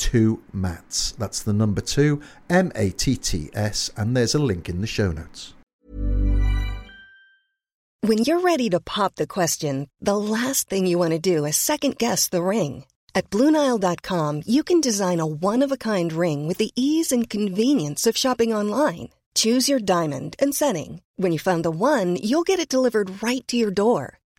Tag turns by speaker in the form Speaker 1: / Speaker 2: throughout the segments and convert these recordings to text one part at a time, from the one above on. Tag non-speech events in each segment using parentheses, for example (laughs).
Speaker 1: two matts. That's the number two, M A T T S, and there's a link in the show notes.
Speaker 2: When you're ready to pop the question, the last thing you want to do is second guess the ring. At Bluenile.com, you can design a one of a kind ring with the ease and convenience of shopping online. Choose your diamond and setting. When you find the one, you'll get it delivered right to your door.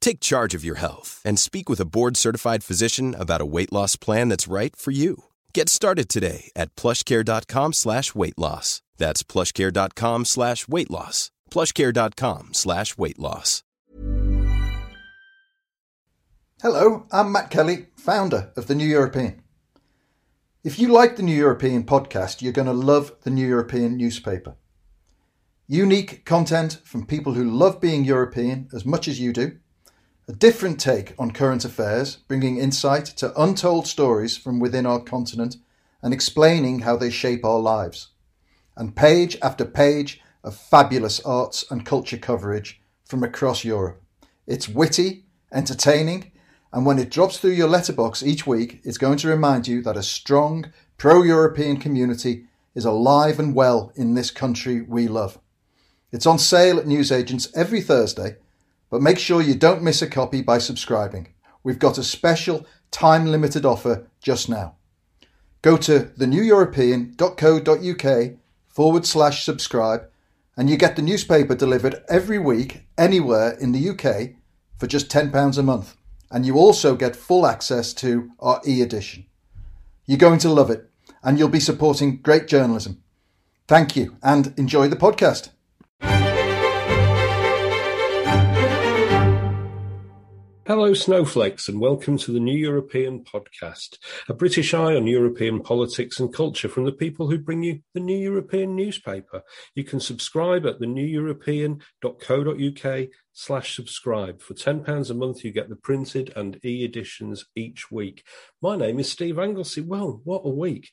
Speaker 3: Take charge of your health and speak with a board-certified physician about a weight loss plan that's right for you. Get started today at plushcare.com slash weight loss. That's plushcare.com slash weight loss. plushcare.com slash weight loss.
Speaker 1: Hello, I'm Matt Kelly, founder of the New European. If you like the New European podcast, you're going to love the New European newspaper. Unique content from people who love being European as much as you do, a different take on current affairs, bringing insight to untold stories from within our continent and explaining how they shape our lives, and page after page of fabulous arts and culture coverage from across Europe. It's witty, entertaining, and when it drops through your letterbox each week, it's going to remind you that a strong pro European community is alive and well in this country we love. It's on sale at newsagents every Thursday, but make sure you don't miss a copy by subscribing. We've got a special time limited offer just now. Go to theneweuropean.co.uk forward slash subscribe and you get the newspaper delivered every week anywhere in the UK for just £10 a month. And you also get full access to our e edition. You're going to love it, and you'll be supporting great journalism. Thank you, and enjoy the podcast.
Speaker 4: Hello, snowflakes, and welcome to the New European Podcast, a British eye on European politics and culture from the people who bring you the New European newspaper. You can subscribe at theneweuropean.co.uk slash subscribe. For £10 a month, you get the printed and e-editions each week. My name is Steve Anglesey. Well, what a week.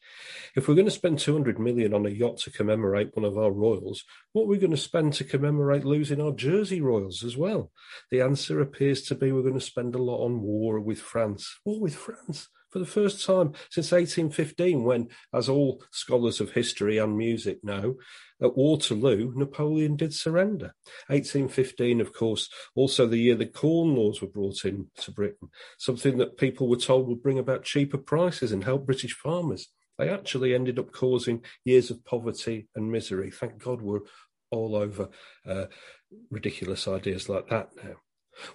Speaker 4: If we're going to spend 200 million on a yacht to commemorate one of our royals, what are we going to spend to commemorate losing our Jersey royals as well? The answer appears to be we're going to spend a lot on war with France. War with France? For the first time since 1815, when, as all scholars of history and music know, at Waterloo, Napoleon did surrender. 1815, of course, also the year the Corn Laws were brought in to Britain, something that people were told would bring about cheaper prices and help British farmers. They actually ended up causing years of poverty and misery. Thank God we're all over uh, ridiculous ideas like that now.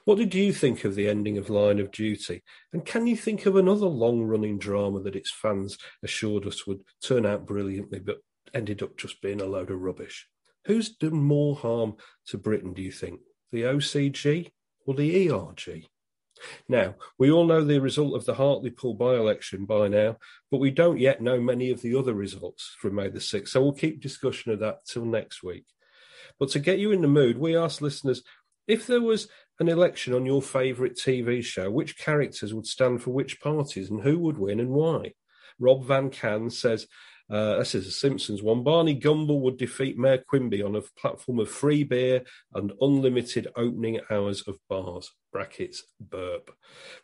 Speaker 4: What did you think of the ending of Line of Duty? And can you think of another long running drama that its fans assured us would turn out brilliantly but ended up just being a load of rubbish? Who's done more harm to Britain, do you think? The OCG or the ERG? Now, we all know the result of the Hartlepool by election by now, but we don't yet know many of the other results from May the 6th, so we'll keep discussion of that till next week. But to get you in the mood, we asked listeners if there was an election on your favourite TV show, which characters would stand for which parties and who would win and why? Rob Van Can says Uh, this is a Simpsons one. Barney Gumble would defeat Mayor Quimby on a platform of free beer and unlimited opening hours of bars. Brackets burp.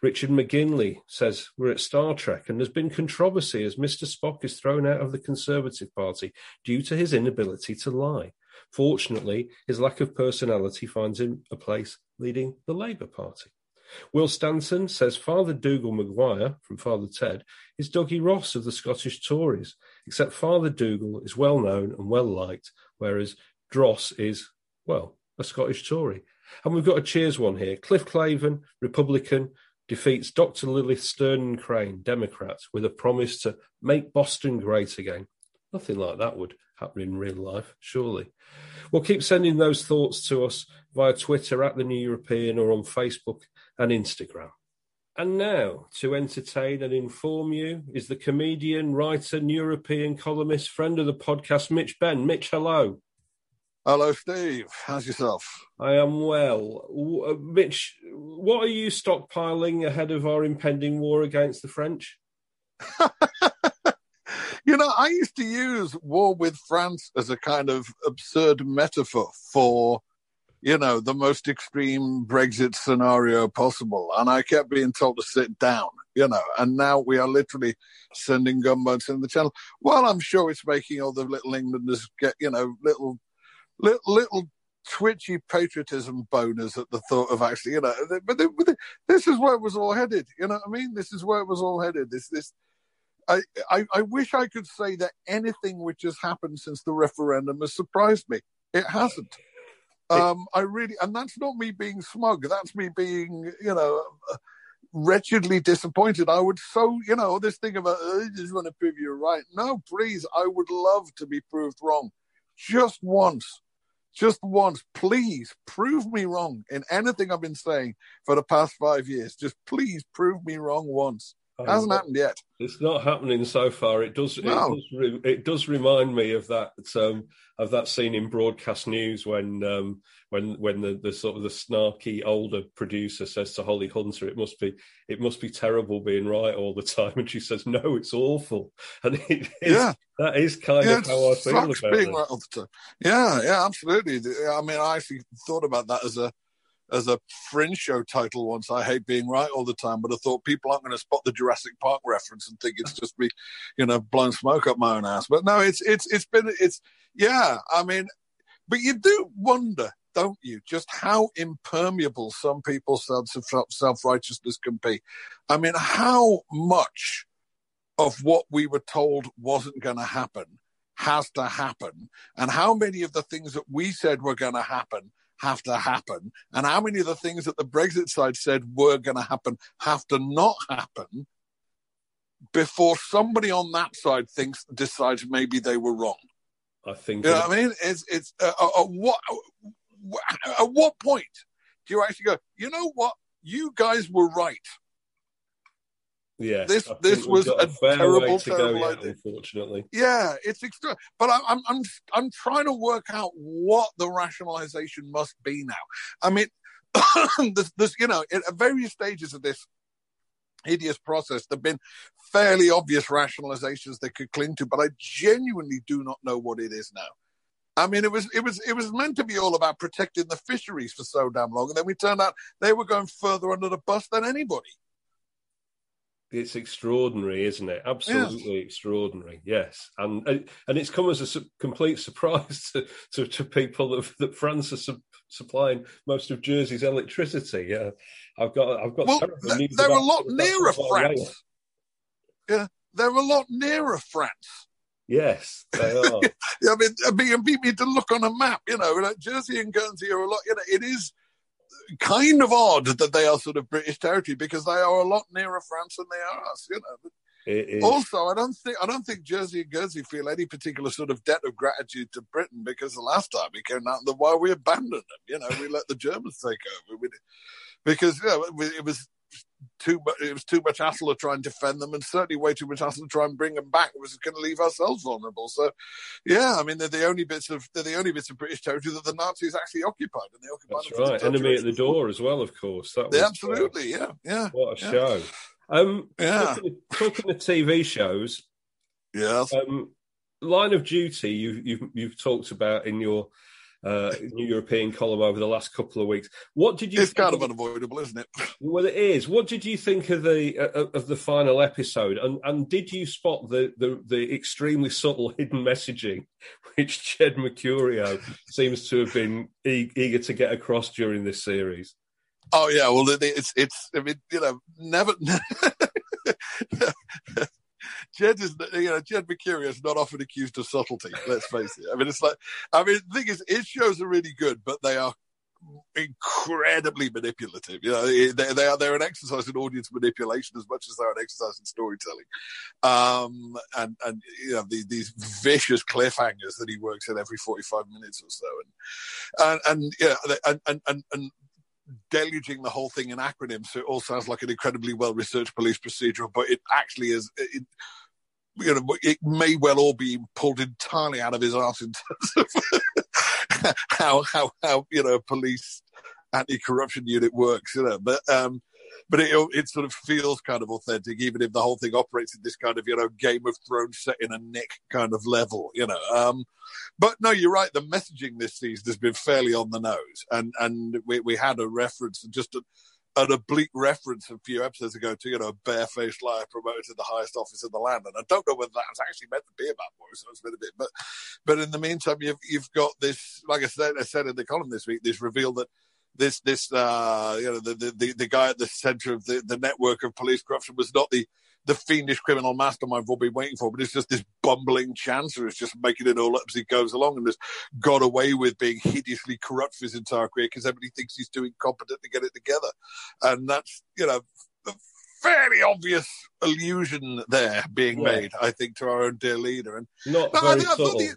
Speaker 4: Richard McGinley says we're at Star Trek and there's been controversy as Mr. Spock is thrown out of the Conservative Party due to his inability to lie. Fortunately, his lack of personality finds him a place leading the Labour Party. Will Stanton says Father Dougal Maguire from Father Ted is Dougie Ross of the Scottish Tories, except Father Dougal is well known and well liked, whereas Dross is, well, a Scottish Tory. And we've got a cheers one here. Cliff Claven, Republican, defeats Dr. Lilith Sternin Crane, Democrat, with a promise to make Boston great again. Nothing like that would happen in real life, surely. Well, keep sending those thoughts to us via Twitter at the New European or on Facebook and Instagram. And now, to entertain and inform you, is the comedian, writer, New European columnist, friend of the podcast, Mitch Benn. Mitch, hello.
Speaker 5: Hello, Steve. How's yourself?
Speaker 4: I am well. Uh, Mitch, what are you stockpiling ahead of our impending war against the French? (laughs)
Speaker 5: you know, I used to use war with France as a kind of absurd metaphor for you know, the most extreme Brexit scenario possible. And I kept being told to sit down, you know, and now we are literally sending gunboats in the channel. Well, I'm sure it's making all the little Englanders get, you know, little, little, little twitchy patriotism boners at the thought of actually, you know, but, this is where it was all headed. You know what I mean? This is where it was all headed. This, this, I, I, I wish I could say that anything which has happened since the referendum has surprised me. It hasn't. Um, I really, and that's not me being smug. That's me being, you know, wretchedly disappointed. I would so, you know, this thing about oh, I just want to prove you right. No, please, I would love to be proved wrong, just once, just once. Please prove me wrong in anything I've been saying for the past five years. Just please prove me wrong once. Oh, Hasn't happened yet.
Speaker 4: It's not happening so far. It does. No. It does, re- it does remind me of that um, of that scene in broadcast news when um, when when the, the sort of the snarky older producer says to Holly Hunter, "It must be it must be terrible being right all the time," (laughs) and she says, "No, it's awful." And it is, yeah, that is kind yeah, of how I feel about being it. right all the time.
Speaker 5: Yeah, yeah, absolutely. I mean, I actually thought about that as a as a fringe show title once. I hate being right all the time, but I thought people aren't going to spot the Jurassic Park reference and think it's (laughs) just me, you know, blowing smoke up my own ass. But no, it's it's it's been it's yeah. I mean, but you do wonder, don't you, just how impermeable some people's self righteousness can be. I mean, how much of what we were told wasn't going to happen has to happen, and how many of the things that we said were going to happen have to happen, and how many of the things that the Brexit side said were going to happen have to not happen before somebody on that side thinks decides maybe they were wrong.
Speaker 4: I think.
Speaker 5: You know what I mean? It's it's uh, uh, uh what at what point do you actually go? You know what? You guys were right.
Speaker 4: Yeah,
Speaker 5: this this was a, a terrible, terrible
Speaker 4: yet, idea. Unfortunately,
Speaker 5: yeah, it's extra. But I'm I'm I'm I'm trying to work out what the rationalization must be now. I mean, (coughs) this, this you know, at various stages of this hideous process, there've been fairly obvious rationalizations they could cling to, but I genuinely do not know what it is now. I mean, it was it was it was meant to be all about protecting the fisheries for so damn long, and then we turned out they were going further under the bus than anybody.
Speaker 4: It's extraordinary, isn't it? Absolutely yes. extraordinary. Yes, and and it's come as a su- complete surprise (laughs) to, to, to people that, that France are su- supplying most of Jersey's electricity. Yeah, I've got I've got.
Speaker 5: Well, they're, they're a lot nearer France. Yeah, they're a lot nearer France.
Speaker 4: Yes, they (laughs) are.
Speaker 5: I mean, I mean, people need to look on a map. You know, like Jersey and Guernsey are a lot. You know, it is kind of odd that they are sort of British territory because they are a lot nearer France than they are us. You know. Also, I don't think I don't think Jersey and Guernsey feel any particular sort of debt of gratitude to Britain because the last time we came out, the why we abandoned them. You know, we let the Germans take over. We, because you know, it was too much. It was too much hassle to try and defend them, and certainly way too much hassle to try and bring them back. It was going to leave ourselves vulnerable. So, yeah, I mean, they're the only bits of they're the only bits of British territory that the Nazis actually occupied, and they occupied.
Speaker 4: That's right. Enemy at the door as well, of course.
Speaker 5: That was, absolutely, uh, yeah, yeah.
Speaker 4: What
Speaker 5: a yeah.
Speaker 4: show! Um, yeah. Talking, talking of TV shows,
Speaker 5: yes. Um,
Speaker 4: line of duty you, you've you've talked about in your uh, New European column over the last couple of weeks. What did you?
Speaker 5: It's kind of, unavoidable, isn't it? (laughs)
Speaker 4: Well, it is. What did you think of the uh, of the final episode? And and did you spot the the, the extremely subtle (laughs) hidden messaging which Jed Mercurio seems to have been e- eager to get across during this series?
Speaker 5: Oh yeah, well it's it's I mean you know never. (laughs) Jed is, you know, Jed Mercurio is not often accused of subtlety. Let's face it. I mean, it's like, I mean, the thing is, his shows are really good, but they are incredibly manipulative. You know, they, they are they're an exercise in audience manipulation as much as they're an exercise in storytelling. Um, and and you know the, these vicious cliffhangers that he works in every forty five minutes or so, and and, and yeah, and and and, and deluging the whole thing in acronyms, so it all sounds like an incredibly well researched police procedural, but it actually is. It, you know, it may well all be pulled entirely out of his ass in terms of (laughs) how how how you know police anti-corruption unit works. You know, but um, but it it sort of feels kind of authentic, even if the whole thing operates in this kind of you know Game of Thrones set in a Nick kind of level. You know, um, but no, you're right. The messaging this season has been fairly on the nose, and and we we had a reference just. A, an oblique reference a few episodes ago to, you know, a barefaced liar promoted to the highest office in the land. And I don't know whether that was actually meant to be about Boris, so it's been a bit, but, but in the meantime, you've, you've got this, like I said, I said in the column this week, this reveal that this this uh, you know the, the the guy at the center of the, the network of police corruption was not the the fiendish criminal mastermind we'll be waiting for, but it's just this bumbling chancer who's just making it all up as he goes along and has got away with being hideously corrupt for his entire career because everybody thinks he's too incompetent to get it together. And that's, you know, a fairly obvious allusion there being yeah. made, I think, to our own dear leader. And
Speaker 4: not very I think, subtle. I thought
Speaker 5: the,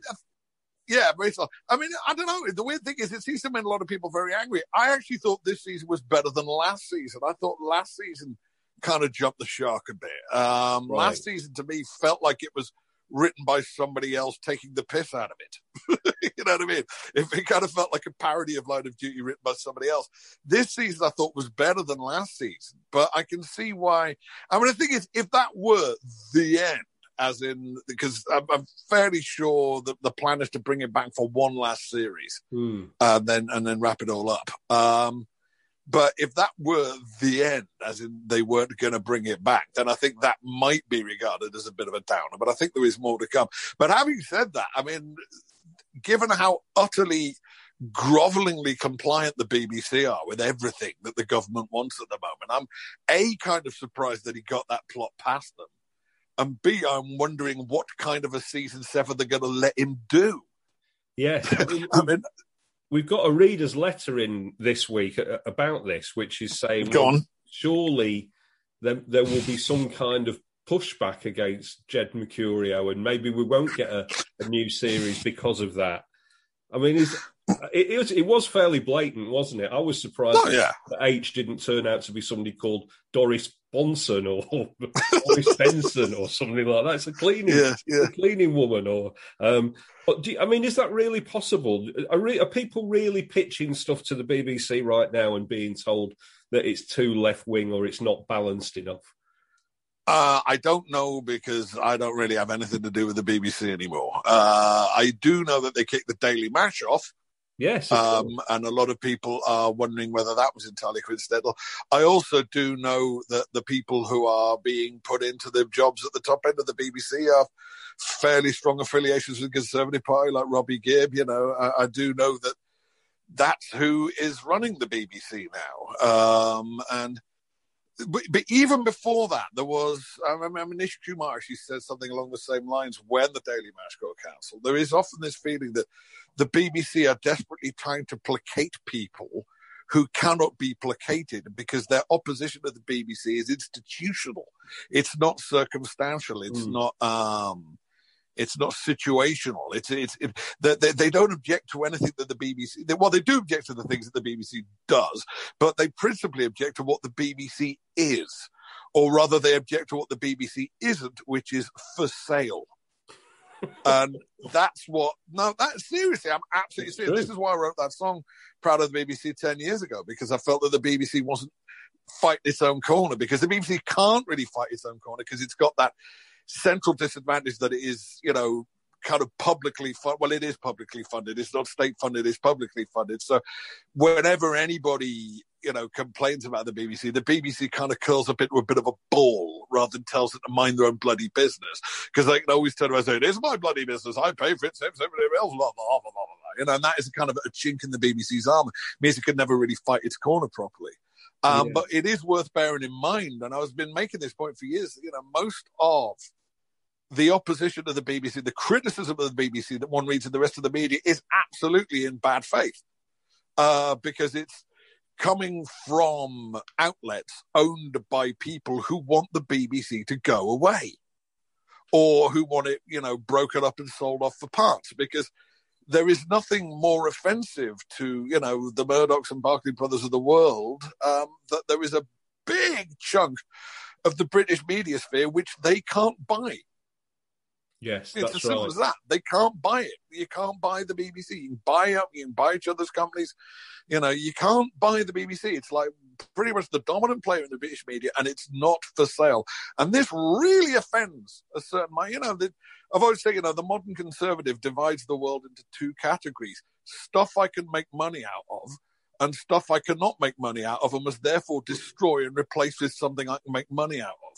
Speaker 5: yeah, very. I mean, I don't know. The weird thing is, it seems to make a lot of people very angry. I actually thought this season was better than last season. I thought last season kind of jumped the shark a bit. Um, right. Last season to me felt like it was written by somebody else taking the piss out of it. (laughs) you know what I mean? If it kind of felt like a parody of Line of Duty written by somebody else. This season I thought was better than last season, but I can see why. I mean, the thing is, if that were the end, as in because I'm, I'm, fairly sure that the plan is to bring it back for one last series,
Speaker 4: mm.
Speaker 5: and then and then wrap it all up. Um, but if that were the end, as in they weren't going to bring it back, then I think that might be regarded as a bit of a downer. But I think there is more to come. But having said that, I mean, given how utterly grovelingly compliant the BBC are with everything that the government wants at the moment, I'm a kind of surprised that he got that plot past them and B, I'm wondering what kind of a season seven they're going to let him do.
Speaker 4: Yes, (laughs) I mean, I mean we've got a reader's letter in this week about this, which is saying,
Speaker 5: Go on.
Speaker 4: surely there, there will be some kind of pushback against Jed Mercurio, and maybe we won't get a, a new series because of that. I mean, it, it, was, it was fairly blatant, wasn't it? I was surprised
Speaker 5: oh, yeah.
Speaker 4: that H didn't turn out to be somebody called Doris Bonson or, (laughs) Doris Benson or something like that. It's a cleaning,
Speaker 5: yeah, yeah.
Speaker 4: A cleaning woman. Or, um, but do, I mean, is that really possible? Are, re, are people really pitching stuff to the BBC right now and being told that it's too left wing or it's not balanced enough?
Speaker 5: Uh, I don't know because I don't really have anything to do with the BBC anymore. Uh, I do know that they kicked the Daily Mash off.
Speaker 4: Yes.
Speaker 5: Um, and a lot of people are wondering whether that was entirely coincidental. I also do know that the people who are being put into the jobs at the top end of the BBC have fairly strong affiliations with the Conservative Party, like Robbie Gibb. You know, I, I do know that that's who is running the BBC now. Um, and but, but, even before that, there was, I remember Nish Kumar actually said something along the same lines when the Daily Mash got cancelled. There is often this feeling that the BBC are desperately trying to placate people who cannot be placated because their opposition to the BBC is institutional. It's not circumstantial. It's mm. not, um, it's not situational. It's it's it, they, they don't object to anything that the BBC. They, well, they do object to the things that the BBC does, but they principally object to what the BBC is, or rather, they object to what the BBC isn't, which is for sale. And that's what. No, that seriously, I'm absolutely serious. This is why I wrote that song, "Proud of the BBC" ten years ago, because I felt that the BBC wasn't fighting its own corner because the BBC can't really fight its own corner because it's got that central disadvantage that it is, you know, kind of publicly funded. Well, it is publicly funded. It's not state funded. It's publicly funded. So whenever anybody, you know, complains about the BBC, the BBC kind of curls up into a bit of a ball rather than tells it to mind their own bloody business. Because they can always turn around and say, it is my bloody business. I pay for it. Same everybody else. Blah, blah, blah, blah, blah. You know, and that is kind of a chink in the BBC's armor. It means it could never really fight its corner properly. Um, yeah. But it is worth bearing in mind, and I've been making this point for years. You know, most of the opposition of the BBC, the criticism of the BBC that one reads in the rest of the media is absolutely in bad faith uh, because it's coming from outlets owned by people who want the BBC to go away or who want it, you know, broken up and sold off for parts because there is nothing more offensive to, you know, the Murdochs and Barclay brothers of the world um, that there is a big chunk of the British media sphere which they can't buy.
Speaker 4: Yes,
Speaker 5: it's as simple right. as that. They can't buy it. You can't buy the BBC. You can buy up. You can buy each other's companies. You know, you can't buy the BBC. It's like pretty much the dominant player in the British media, and it's not for sale. And this really offends a certain. You know, the, I've always said, you know, the modern conservative divides the world into two categories: stuff I can make money out of, and stuff I cannot make money out of, and must therefore destroy and replace with something I can make money out of.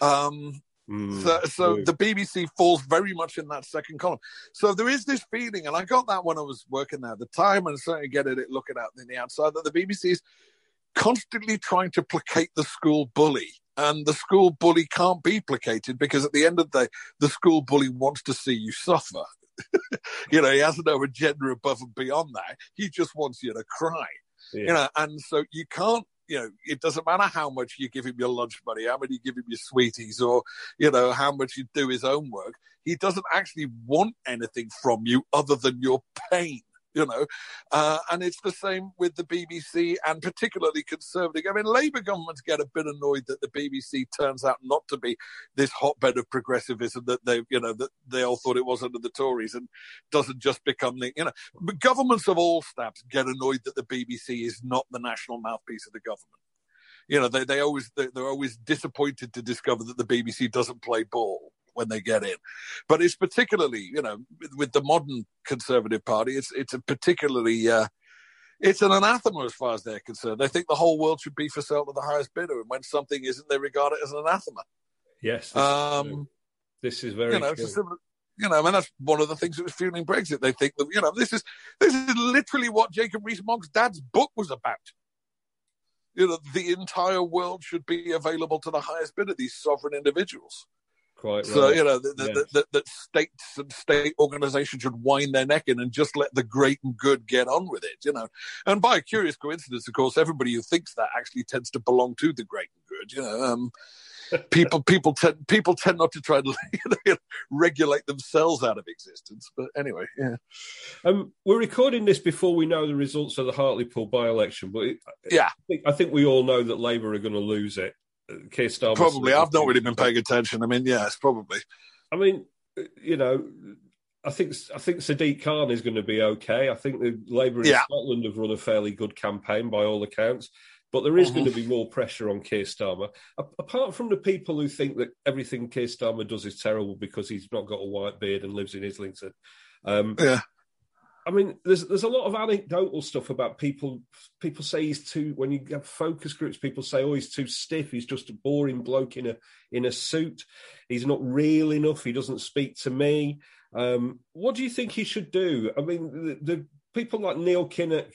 Speaker 5: Um, Mm, so, so the BBC falls very much in that second column. So there is this feeling, and I got that when I was working there at the time, and certainly getting it looking out in the outside, that the BBC is constantly trying to placate the school bully. And the school bully can't be placated because at the end of the day, the school bully wants to see you suffer. (laughs) you know, he has no agenda above and beyond that. He just wants you to cry. Yeah. You know, and so you can't you know, it doesn't matter how much you give him your lunch money, how many you give him your sweeties, or, you know, how much you do his own work. He doesn't actually want anything from you other than your pain you know. Uh, and it's the same with the BBC and particularly conservative. I mean, Labour governments get a bit annoyed that the BBC turns out not to be this hotbed of progressivism that they, you know, that they all thought it was under the Tories and doesn't just become the, you know, but governments of all stabs get annoyed that the BBC is not the national mouthpiece of the government you know, they, they always, they're always disappointed to discover that the BBC doesn't play ball when they get in. But it's particularly, you know, with, with the modern Conservative Party, it's it's a particularly uh, it's an anathema as far as they're concerned. They think the whole world should be for sale to the highest bidder, and when something isn't, they regard it as an anathema.
Speaker 4: Yes, this, um, is, this is very.
Speaker 5: You know, similar, you know, I mean, that's one of the things that was fueling Brexit. They think that, you know, this is this is literally what Jacob Rees-Mogg's dad's book was about. You know, the entire world should be available to the highest bidder, these sovereign individuals.
Speaker 4: Quite
Speaker 5: so right. you know that yes. states and state organisations should wind their neck in and just let the great and good get on with it. You know, and by a curious coincidence, of course, everybody who thinks that actually tends to belong to the great and good. You know, um, (laughs) people people tend people tend not to try to (laughs) you know, regulate themselves out of existence. But anyway, yeah.
Speaker 4: Um, we're recording this before we know the results of the Hartlepool by-election, but it,
Speaker 5: yeah,
Speaker 4: I think, I think we all know that Labour are going to lose it. Keir Starmer.
Speaker 5: Probably. I've not really been paying attention. I mean, yes, probably.
Speaker 4: I mean, you know, I think I think Sadiq Khan is going to be okay. I think the Labour in yeah. Scotland have run a fairly good campaign by all accounts. But there is mm-hmm. going to be more pressure on Keir Starmer. A- apart from the people who think that everything Keir Starmer does is terrible because he's not got a white beard and lives in Islington. Um,
Speaker 5: yeah.
Speaker 4: I mean, there's there's a lot of anecdotal stuff about people. People say he's too. When you have focus groups, people say, "Oh, he's too stiff. He's just a boring bloke in a in a suit. He's not real enough. He doesn't speak to me." Um, what do you think he should do? I mean, the, the people like Neil Kinnock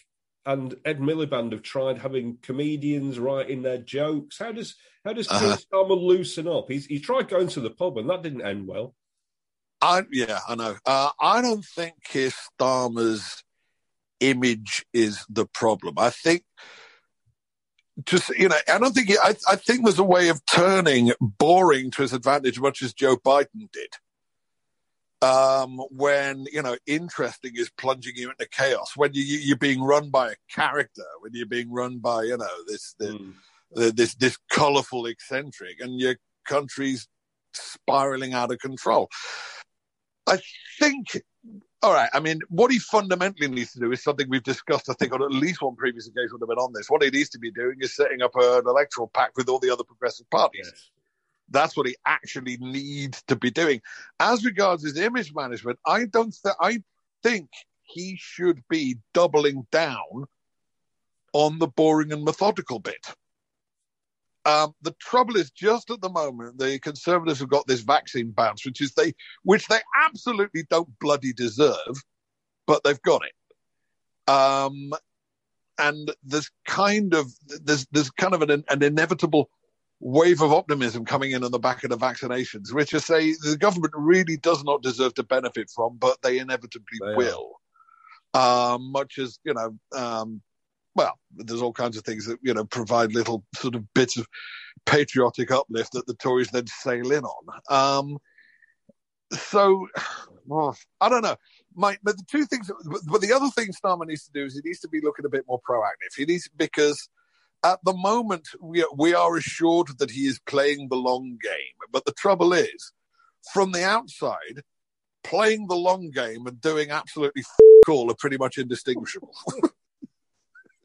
Speaker 4: and Ed Miliband have tried having comedians writing their jokes. How does how does uh-huh. Keir Starmer loosen up? He's he tried going to the pub and that didn't end well.
Speaker 5: I yeah, I know. Uh, I don't think Keir Starmer's image is the problem. I think just you know, I don't think he, I, I think there's a way of turning boring to his advantage, much as Joe Biden did. Um, when you know interesting is plunging you into chaos, when you, you are being run by a character, when you're being run by you know this the, mm. the, this this colorful eccentric, and your country's spiraling out of control. I think, all right, I mean, what he fundamentally needs to do is something we've discussed, I think, on at least one previous occasion when I've been on this. What he needs to be doing is setting up an electoral pact with all the other progressive parties. Yes. That's what he actually needs to be doing. As regards his image management, I don't. Th- I think he should be doubling down on the boring and methodical bit. Um, the trouble is, just at the moment, the Conservatives have got this vaccine bounce, which is they, which they absolutely don't bloody deserve, but they've got it. Um, and there's kind of there's there's kind of an, an inevitable wave of optimism coming in on the back of the vaccinations, which I say the government really does not deserve to benefit from, but they inevitably they will. Um, much as you know, um, well, there's all kinds of things that you know provide little sort of bits of patriotic uplift that the Tories then sail in on. Um, so, well, I don't know. My, but the two things, but the other thing Starmer needs to do is he needs to be looking a bit more proactive. He needs because at the moment we we are assured that he is playing the long game. But the trouble is, from the outside, playing the long game and doing absolutely f- all are pretty much indistinguishable. (laughs)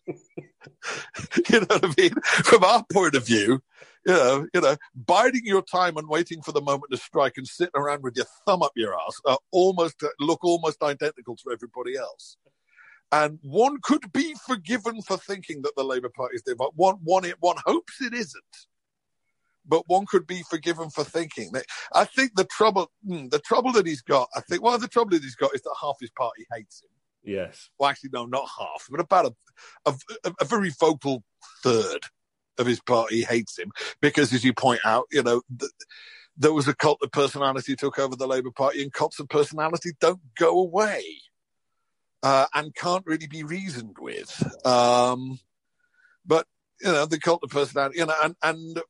Speaker 5: (laughs) you know what I mean? From our point of view, you know, you know, biding your time and waiting for the moment to strike and sitting around with your thumb up your ass are almost look almost identical to everybody else. And one could be forgiven for thinking that the Labour Party is divided. one hopes it isn't, but one could be forgiven for thinking that. I think the trouble, hmm, the trouble that he's got, I think, well, the trouble that he's got is that half his party hates him.
Speaker 4: Yes.
Speaker 5: Well, actually, no, not half, but about a, a, a very vocal third of his party hates him because, as you point out, you know, th- there was a cult of personality took over the Labour Party, and cults of personality don't go away uh, and can't really be reasoned with. Um, but you know, the cult of personality, you know, and and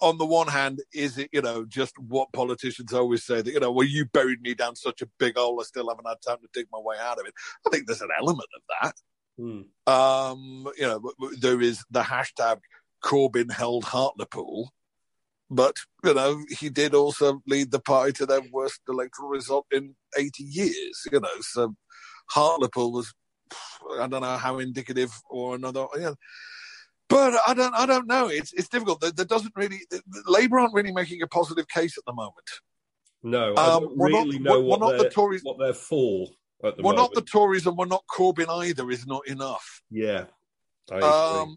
Speaker 5: on the one hand, is it, you know, just what politicians always say that, you know, well, you buried me down such a big hole, I still haven't had time to dig my way out of it. I think there's an element of that. Mm. Um, you know, there is the hashtag Corbyn held Hartlepool, but, you know, he did also lead the party to their worst electoral result in 80 years, you know, so Hartlepool was, I don't know how indicative or another, you know, but I don't, I don't know. It's it's difficult. There, there doesn't really, Labour aren't really making a positive case at the moment.
Speaker 4: No, I um, don't really not, know what, not the Tories, what they're for.
Speaker 5: we're
Speaker 4: moment.
Speaker 5: not the Tories, and we're not Corbyn either. Is not enough.
Speaker 4: Yeah,
Speaker 5: um,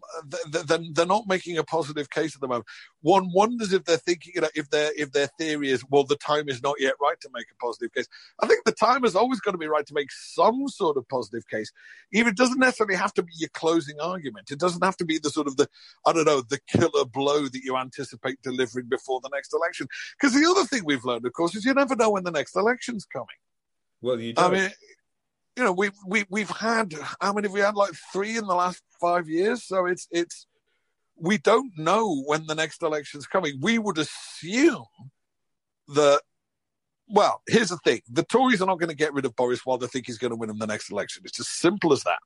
Speaker 5: they're, they're not making a positive case at the moment. One wonders if they're thinking, you know, if their if their theory is, well, the time is not yet right to make a positive case. I think the time is always going to be right to make some sort of positive case. Even it doesn't necessarily have to be your closing argument. It doesn't have to be the sort of the I don't know the killer blow that you anticipate delivering before the next election. Because the other thing we've learned, of course, is you never know when the next election's coming.
Speaker 4: Well, you don't.
Speaker 5: I mean, you know, we've we, we've had how many we had? Like three in the last five years. So it's it's we don't know when the next election's coming. We would assume that. Well, here's the thing: the Tories are not going to get rid of Boris while they think he's going to win them the next election. It's as simple as that.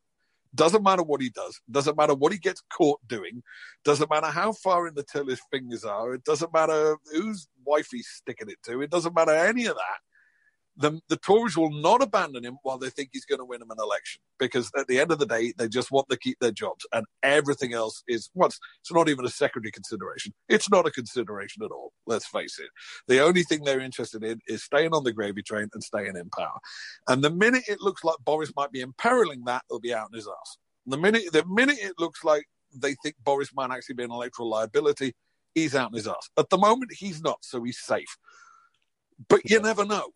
Speaker 5: Doesn't matter what he does. Doesn't matter what he gets caught doing. Doesn't matter how far in the till his fingers are. It doesn't matter whose wife he's sticking it to. It doesn't matter any of that the, the Tories will not abandon him while they think he's going to win them an election because at the end of the day, they just want to keep their jobs and everything else is, well, it's, it's not even a secondary consideration. It's not a consideration at all. Let's face it. The only thing they're interested in is staying on the gravy train and staying in power. And the minute it looks like Boris might be imperiling that, he'll be out in his ass. The minute, the minute it looks like they think Boris might actually be an electoral liability, he's out in his ass. At the moment, he's not, so he's safe. But you never know.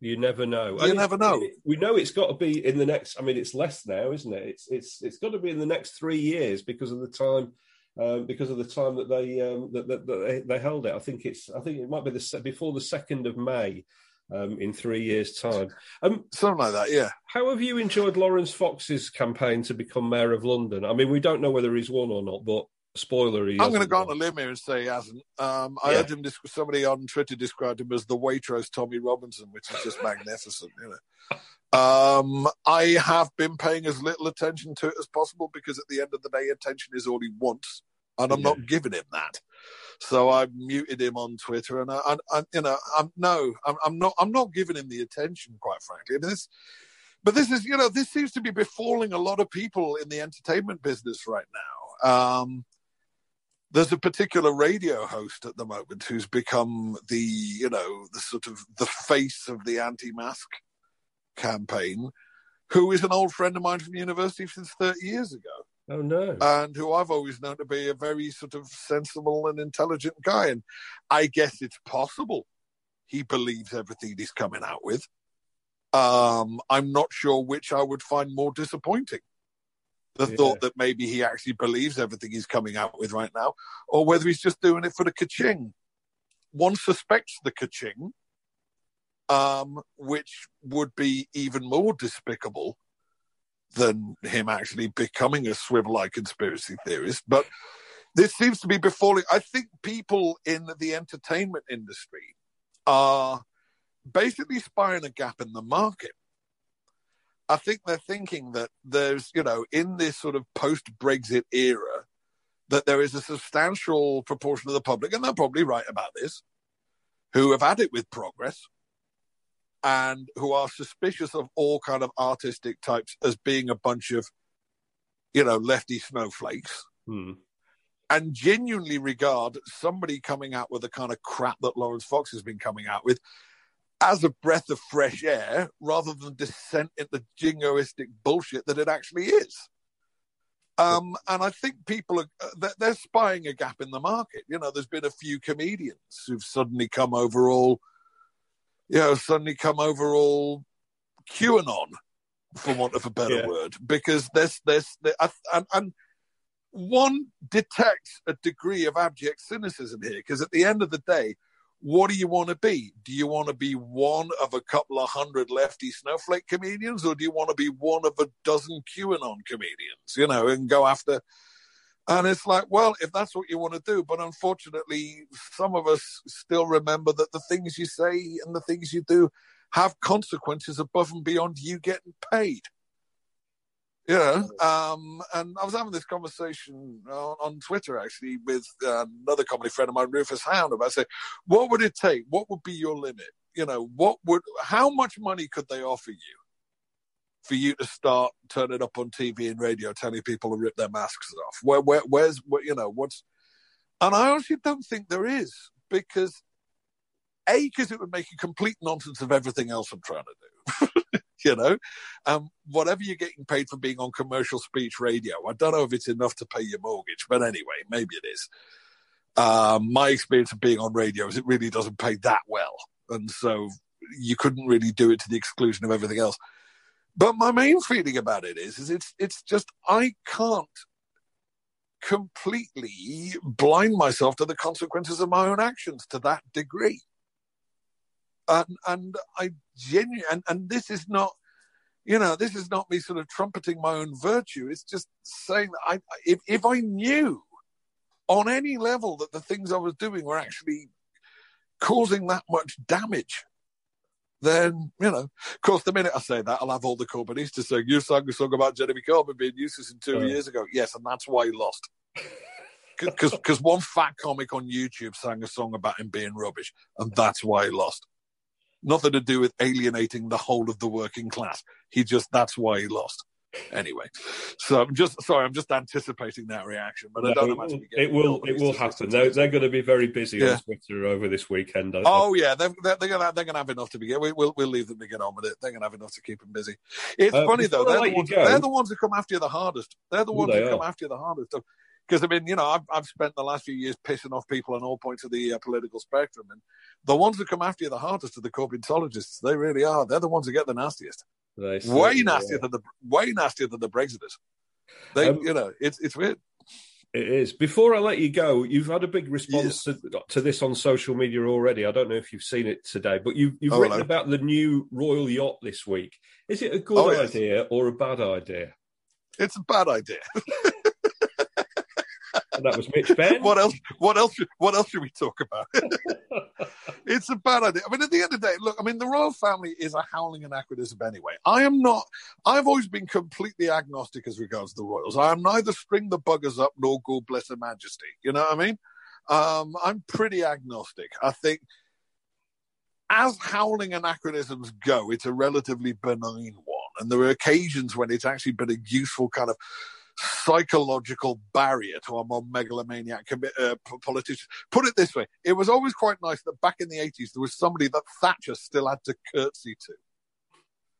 Speaker 4: You never know.
Speaker 5: You never know.
Speaker 4: we know it's got to be in the next. I mean, it's less now, isn't it? It's it's it's got to be in the next three years because of the time. Um, because of the time that they um, that, that, that they, they, held it, I think it's. I think it might be the before the second of May, um, in three years' time. Um,
Speaker 5: Something like that, yeah.
Speaker 4: How have you enjoyed Laurence Fox's campaign to become mayor of London? I mean, we don't know whether he's won or not, but spoiler.
Speaker 5: I'm going to go on a limb here and say he hasn't. Um, I yeah. heard him. Somebody on Twitter described him as the Waitrose Tommy Robinson, which is just magnificent. You know, um, I have been paying as little attention to it as possible because at the end of the day, attention is all he wants, and I'm yeah. not giving him that. So I muted him on Twitter, and I, I, I you know, I'm no, I'm, I'm, not, I'm not giving him the attention, quite frankly. This, but this is, you know, this seems to be befalling a lot of people in the entertainment business right now. Um, there's a particular radio host at the moment who's become the you know the sort of the face of the anti-mask campaign who is an old friend of mine from university since 30 years ago.
Speaker 4: Oh no.
Speaker 5: And who i've always known to be a very sort of sensible and intelligent guy. And i guess it's possible he believes everything he's coming out with. Um, i'm not sure which i would find more disappointing the yeah. thought that maybe he actually believes everything he's coming out with right now, or whether he's just doing it for the kaching. One suspects the kaching, um, which would be even more despicable than him actually becoming a swivel-eyed conspiracy theorist. But this seems to be befalling. I think people in the entertainment industry are basically spying a gap in the market I think they're thinking that there's, you know, in this sort of post Brexit era, that there is a substantial proportion of the public, and they're probably right about this, who have had it with progress and who are suspicious of all kind of artistic types as being a bunch of, you know, lefty snowflakes.
Speaker 4: Hmm.
Speaker 5: And genuinely regard somebody coming out with the kind of crap that Laurence Fox has been coming out with as a breath of fresh air rather than descent into jingoistic bullshit that it actually is. Um, and I think people are uh, they're spying a gap in the market. You know, there's been a few comedians who've suddenly come over all, you know, suddenly come over all QAnon, for want of a better yeah. word, because there's there's and, and one detects a degree of abject cynicism here, because at the end of the day, what do you want to be? Do you want to be one of a couple of hundred lefty snowflake comedians, or do you want to be one of a dozen QAnon comedians, you know, and go after? And it's like, well, if that's what you want to do, but unfortunately, some of us still remember that the things you say and the things you do have consequences above and beyond you getting paid. Know, um, and I was having this conversation on, on Twitter actually with uh, another comedy friend of mine, Rufus Hound, about say, what would it take? What would be your limit? You know, what would, how much money could they offer you for you to start turning up on TV and radio, telling people to rip their masks off? Where, where, where's, what, you know, what's, and I honestly don't think there is because a because it would make a complete nonsense of everything else I'm trying to do. (laughs) you know, um, whatever you're getting paid for being on commercial speech radio. I don't know if it's enough to pay your mortgage, but anyway, maybe it is. Um, my experience of being on radio is it really doesn't pay that well, and so you couldn't really do it to the exclusion of everything else. But my main feeling about it is, is it's it's just I can't completely blind myself to the consequences of my own actions to that degree and and I genuinely and, and this is not you know this is not me sort of trumpeting my own virtue. It's just saying that I if if I knew on any level that the things I was doing were actually causing that much damage then you know of course the minute I say that I'll have all the Corbynistas saying you sang a song about Jeremy Corbyn being useless in two years ago. Yes and that's why he lost. (laughs) Because one fat comic on YouTube sang a song about him being rubbish, and that's why he lost nothing to do with alienating the whole of the working class. He just that's why he lost. Anyway, so I'm just sorry, I'm just anticipating that reaction, but no, I don't imagine
Speaker 4: it will. It will happen. They're, they're going to be very busy yeah. on Twitter over this weekend.
Speaker 5: oh yeah, they're, they're, they're, gonna they're gonna have enough to be. We, will we'll leave them to get on with it. They're gonna have enough to keep them busy. It's uh, funny though. They're the, ones, they're the ones who come after you the hardest. They're the ones who come after you the hardest. Because I mean, you know, I've, I've spent the last few years pissing off people on all points of the uh, political spectrum, and the ones that come after you the hardest are the Corbyntologists. They really are. They're the ones who get the nastiest. Way nastier than the way nastier than the Brexiters. They, um, you know, it's it's weird.
Speaker 4: It is. Before I let you go, you've had a big response yes. to, to, this on social media already. I don't know if you've seen it today, but you've, you've oh, written hello. about the new royal yacht this week. Is it a good oh, yes. idea or a bad idea?
Speaker 5: It's a bad idea. (laughs)
Speaker 4: and that was Mitch Benn.
Speaker 5: what else? What else? What else should we talk about? (laughs) it's a bad idea. I mean, at the end of the day, look. I mean, the royal family is a howling anachronism anyway. I am not. I've always been completely agnostic as regards the royals. I am neither string the buggers up nor go bless her majesty. You know what I mean? Um, I'm pretty agnostic. I think as howling anachronisms go, it's a relatively benign one. And there are occasions when it's actually been a useful kind of psychological barrier to our more megalomaniac uh, politicians. Put it this way: it was always quite nice that back in the eighties there was somebody that Thatcher still had to curtsy to.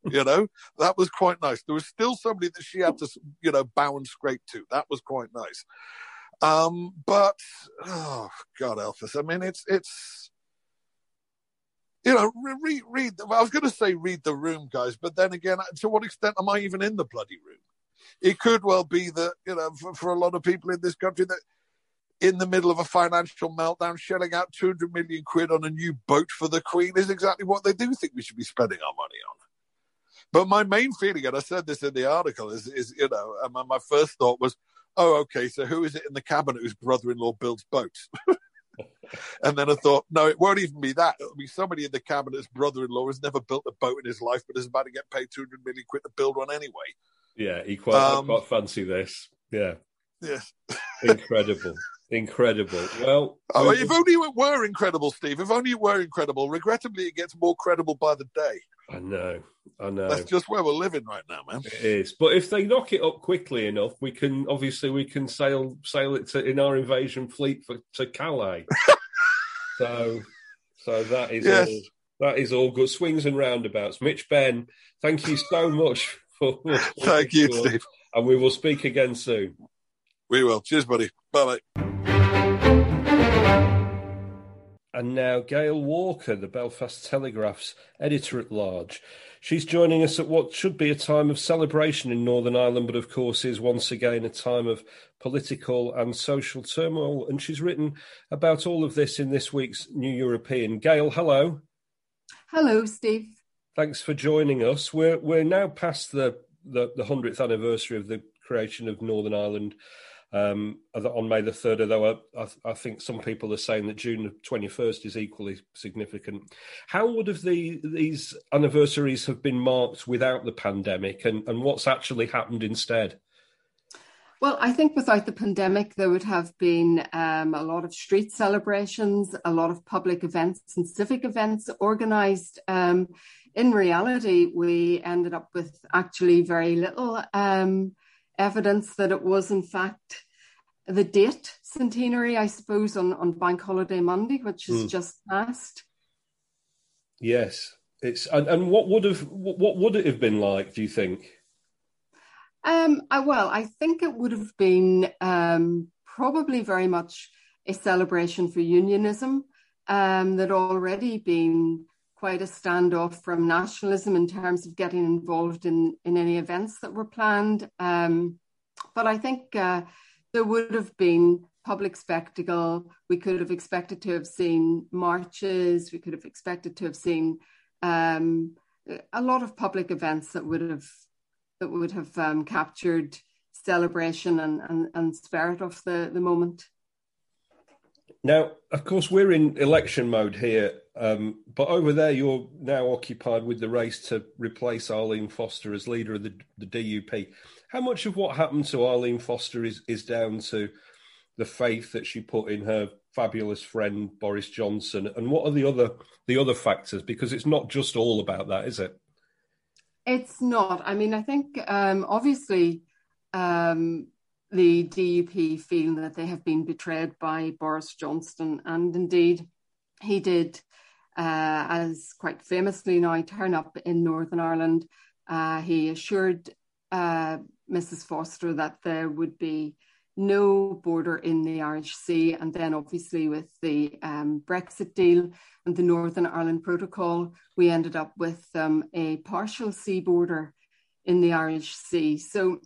Speaker 5: You know, (laughs) that was quite nice. There was still somebody that she had to, you know, bow and scrape to. That was quite nice. Um, but oh God, Elvis. I mean, it's it's you know, read read. I was going to say read the room, guys, but then again, to what extent am I even in the bloody room? It could well be that you know, for, for a lot of people in this country, that in the middle of a financial meltdown, shelling out 200 million quid on a new boat for the Queen is exactly what they do think we should be spending our money on. But my main feeling, and I said this in the article, is, is you know, my, my first thought was, oh, okay, so who is it in the cabinet whose brother-in-law builds boats? (laughs) and then I thought, no, it won't even be that. It'll be somebody in the cabinet's brother-in-law has never built a boat in his life, but is about to get paid 200 million quid to build one anyway.
Speaker 4: Yeah, he quite, um, quite fancy this. Yeah.
Speaker 5: Yeah.
Speaker 4: Incredible. Incredible. Well,
Speaker 5: oh, if only it were incredible, Steve. If only it were incredible. Regrettably, it gets more credible by the day.
Speaker 4: I know. I know.
Speaker 5: That's just where we're living right now, man.
Speaker 4: It is. But if they knock it up quickly enough, we can obviously we can sail sail it to, in our invasion fleet for, to Calais. (laughs) so, so that is yes. all. That is all good. Swings and roundabouts. Mitch Benn, thank you so much. (laughs)
Speaker 5: thank you, Steve.
Speaker 4: And we will speak again soon.
Speaker 5: We will. Cheers, buddy. Bye bye.
Speaker 4: And now Gail Walker, the Belfast Telegraph's editor at large. She's joining us at what should be a time of celebration in Northern Ireland, but of course is once again a time of political and social turmoil. And she's written about all of this in this week's New European. Gail, hello.
Speaker 6: Hello, Steve.
Speaker 4: Thanks for joining us. We're we're now past the the hundredth anniversary of the creation of Northern Ireland um, on May the 3rd, although I, I, I, think some people are saying that June 21st is equally significant. How would have the, these anniversaries have been marked without the pandemic and, and what's actually happened instead?
Speaker 6: Well, I think without the pandemic, there would have been um, a lot of street celebrations, a lot of public events and civic events organised. Um, in reality, we ended up with actually very little um, evidence that it was, in fact, the date centenary, I suppose, on, on Bank Holiday Monday, which has mm. just passed.
Speaker 4: Yes, it's and, and what would have what would it have been like? Do you think?
Speaker 6: Um, I, well, I think it would have been um, probably very much a celebration for unionism um, that already been quite a standoff from nationalism in terms of getting involved in, in any events that were planned. Um, but I think uh, there would have been public spectacle. We could have expected to have seen marches. We could have expected to have seen um, a lot of public events that would have that would have um, captured celebration and, and, and spirit of the, the moment.
Speaker 4: Now, of course, we're in election mode here, um, but over there, you're now occupied with the race to replace Arlene Foster as leader of the, the DUP. How much of what happened to Arlene Foster is, is down to the faith that she put in her fabulous friend Boris Johnson, and what are the other the other factors? Because it's not just all about that, is it?
Speaker 6: It's not. I mean, I think um, obviously um, the DUP feel that they have been betrayed by Boris Johnson, and indeed he did, uh, as quite famously now, turn up in Northern Ireland. Uh, he assured uh, Mrs. Foster that there would be no border in the Irish Sea. And then, obviously, with the um, Brexit deal and the Northern Ireland Protocol, we ended up with um, a partial sea border in the Irish Sea. So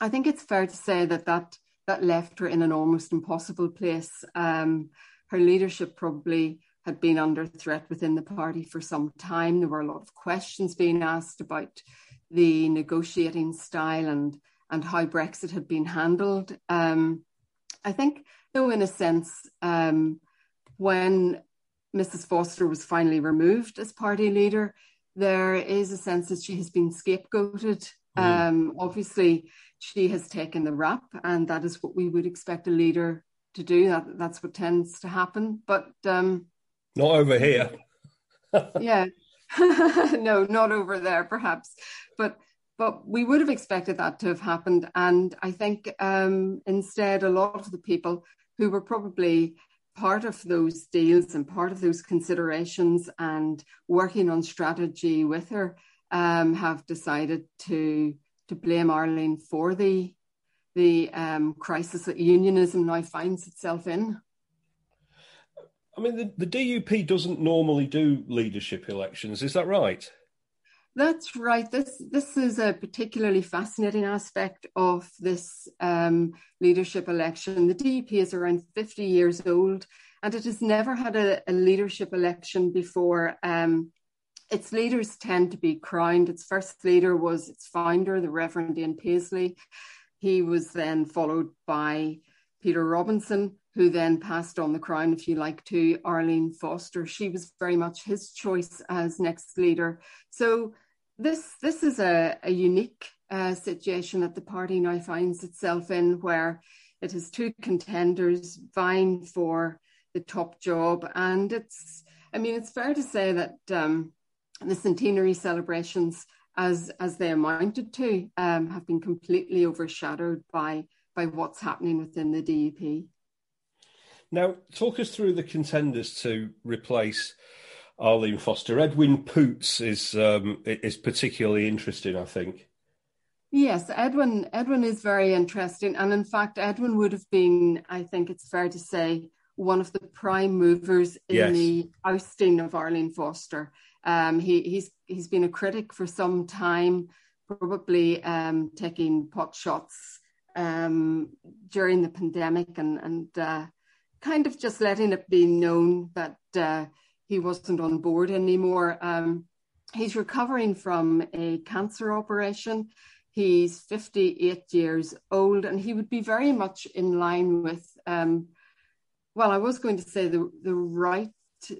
Speaker 6: I think it's fair to say that that, that left her in an almost impossible place. Um, her leadership probably had been under threat within the party for some time. There were a lot of questions being asked about the negotiating style and and how Brexit had been handled. Um, I think, though, in a sense, um, when Mrs. Foster was finally removed as party leader, there is a sense that she has been scapegoated. Mm. Um, obviously, she has taken the rap, and that is what we would expect a leader to do. That, that's what tends to happen. But um,
Speaker 4: not over here.
Speaker 6: yeah, (laughs) no, not over there, perhaps. But but we would have expected that to have happened. And I think um, instead, a lot of the people who were probably part of those deals and part of those considerations and working on strategy with her um, have decided to to blame Arlene for the the um, crisis that unionism now finds itself in.
Speaker 4: I mean, the, the DUP doesn't normally do leadership elections, is that right?
Speaker 6: That's right. This this is a particularly fascinating aspect of this um, leadership election. The DUP is around 50 years old, and it has never had a, a leadership election before. Um, its leaders tend to be crowned. Its first leader was its founder, the Reverend Ian Paisley. He was then followed by Peter Robinson, who then passed on the crown, if you like, to Arlene Foster. She was very much his choice as next leader. So this this is a, a unique uh, situation that the party now finds itself in, where it has two contenders vying for the top job, and it's I mean it's fair to say that um, the centenary celebrations, as as they amounted to, um, have been completely overshadowed by by what's happening within the DUP.
Speaker 4: Now, talk us through the contenders to replace Arlene Foster. Edwin Poots is um, is particularly interesting, I think.
Speaker 6: Yes, Edwin Edwin is very interesting, and in fact, Edwin would have been, I think it's fair to say, one of the prime movers in yes. the ousting of Arlene Foster. Um, he, he's he's been a critic for some time, probably um, taking pot shots um, during the pandemic, and and uh, kind of just letting it be known that. Uh, he wasn't on board anymore. Um, he's recovering from a cancer operation. He's 58 years old, and he would be very much in line with, um, well, I was going to say the the right,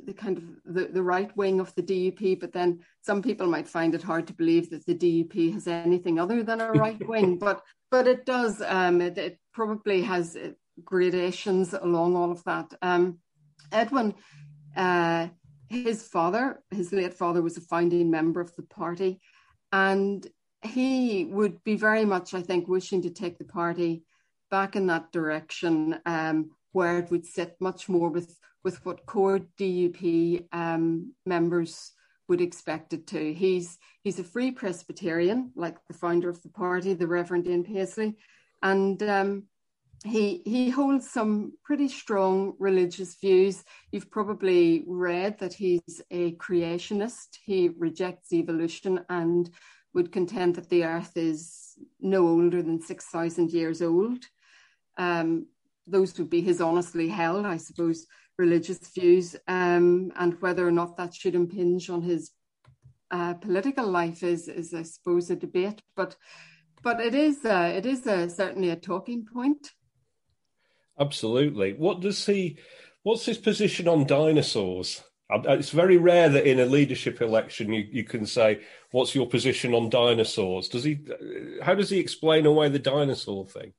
Speaker 6: the kind of the, the right wing of the DUP, but then some people might find it hard to believe that the DUP has anything other than a right (laughs) wing, but but it does. Um, it, it probably has gradations along all of that. Um, Edwin uh, his father, his late father, was a founding member of the party, and he would be very much, I think, wishing to take the party back in that direction, um, where it would sit much more with with what core DUP um, members would expect it to. He's he's a free Presbyterian, like the founder of the party, the Reverend Ian Paisley, and um, he he holds some pretty strong religious views. You've probably read that he's a creationist. He rejects evolution and would contend that the Earth is no older than six thousand years old. Um, those would be his honestly held, I suppose, religious views, um, and whether or not that should impinge on his uh, political life is, is, I suppose, a debate. But but it is it is uh, certainly a talking point.
Speaker 4: Absolutely. What does he? What's his position on dinosaurs? It's very rare that in a leadership election you, you can say, "What's your position on dinosaurs?" Does he? How does he explain away the dinosaur thing?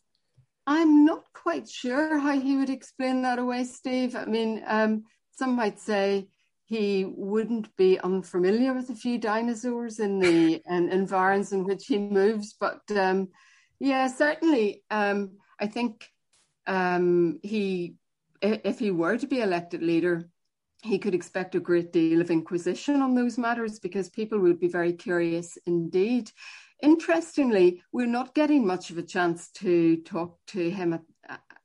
Speaker 6: I'm not quite sure how he would explain that away, Steve. I mean, um, some might say he wouldn't be unfamiliar with a few dinosaurs in the (laughs) in environs in which he moves, but um, yeah, certainly, um, I think um, he, if he were to be elected leader, he could expect a great deal of inquisition on those matters because people would be very curious indeed. Interestingly, we're not getting much of a chance to talk to him at,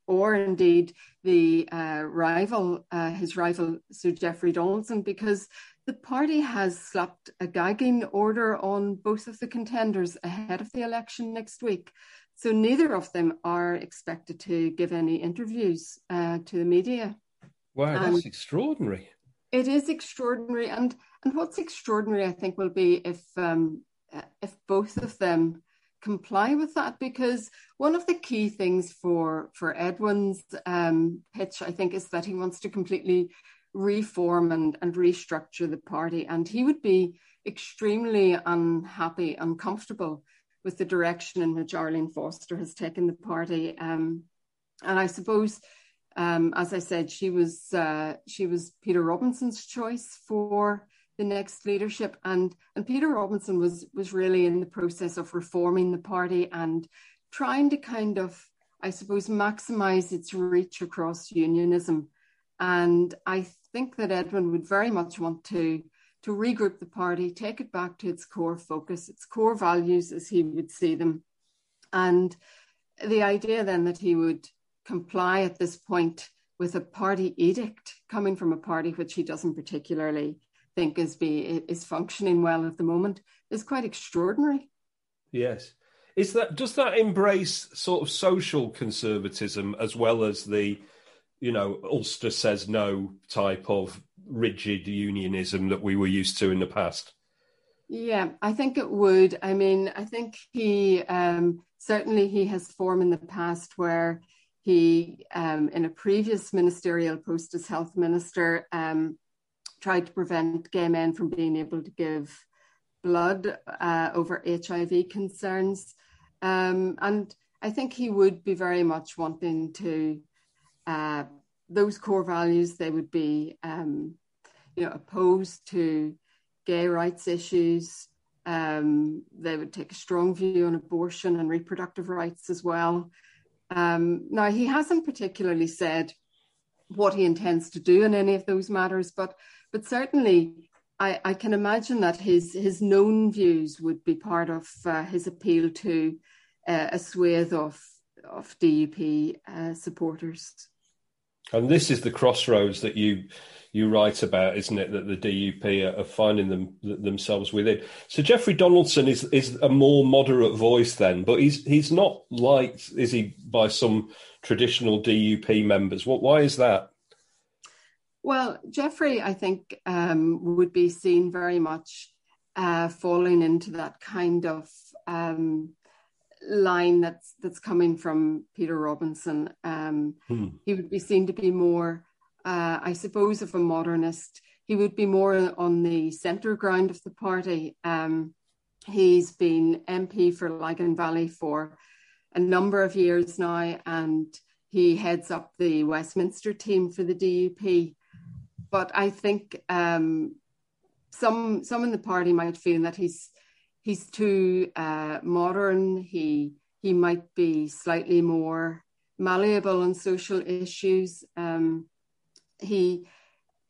Speaker 6: or indeed the uh, rival, uh, his rival, Sir Jeffrey Donaldson, because the party has slapped a gagging order on both of the contenders ahead of the election next week. So neither of them are expected to give any interviews uh, to the media.
Speaker 4: Wow, that's um, extraordinary.
Speaker 6: It is extraordinary, and and what's extraordinary, I think, will be if um, if both of them comply with that, because one of the key things for for Edwin's um, pitch, I think, is that he wants to completely reform and and restructure the party, and he would be extremely unhappy, uncomfortable with the direction in which Arlene Foster has taken the party. Um, and I suppose, um, as I said, she was uh, she was Peter Robinson's choice for the next leadership. And and Peter Robinson was was really in the process of reforming the party and trying to kind of, I suppose, maximize its reach across unionism. And I think that Edwin would very much want to to regroup the party, take it back to its core focus, its core values as he would see them. And the idea then that he would comply at this point with a party edict coming from a party which he doesn't particularly think is be is functioning well at the moment is quite extraordinary.
Speaker 4: Yes. Is that does that embrace sort of social conservatism as well as the, you know, Ulster says no type of rigid unionism that we were used to in the past?
Speaker 6: Yeah, I think it would. I mean, I think he um, certainly he has form in the past where he, um, in a previous ministerial post as health minister, um, tried to prevent gay men from being able to give blood uh, over HIV concerns. Um, and I think he would be very much wanting to, uh, those core values, they would be, um, you know, opposed to gay rights issues. Um, they would take a strong view on abortion and reproductive rights as well. Um, now, he hasn't particularly said what he intends to do in any of those matters, but but certainly I, I can imagine that his his known views would be part of uh, his appeal to uh, a swathe of of DUP uh, supporters.
Speaker 4: And this is the crossroads that you you write about, isn't it? That the DUP are, finding them themselves within. So Jeffrey Donaldson is is a more moderate voice then, but he's he's not liked, is he, by some traditional DUP members? What? Why is that?
Speaker 6: Well, Jeffrey, I think, um, would be seen very much uh, falling into that kind of um, line that's that's coming from Peter Robinson. Um, hmm. He would be seen to be more, uh, I suppose, of a modernist. He would be more on the centre ground of the party. Um, he's been MP for Lagan Valley for a number of years now, and he heads up the Westminster team for the DUP but I think um, some some in the party might feel that he's he's too uh, modern. He he might be slightly more malleable on social issues. Um, he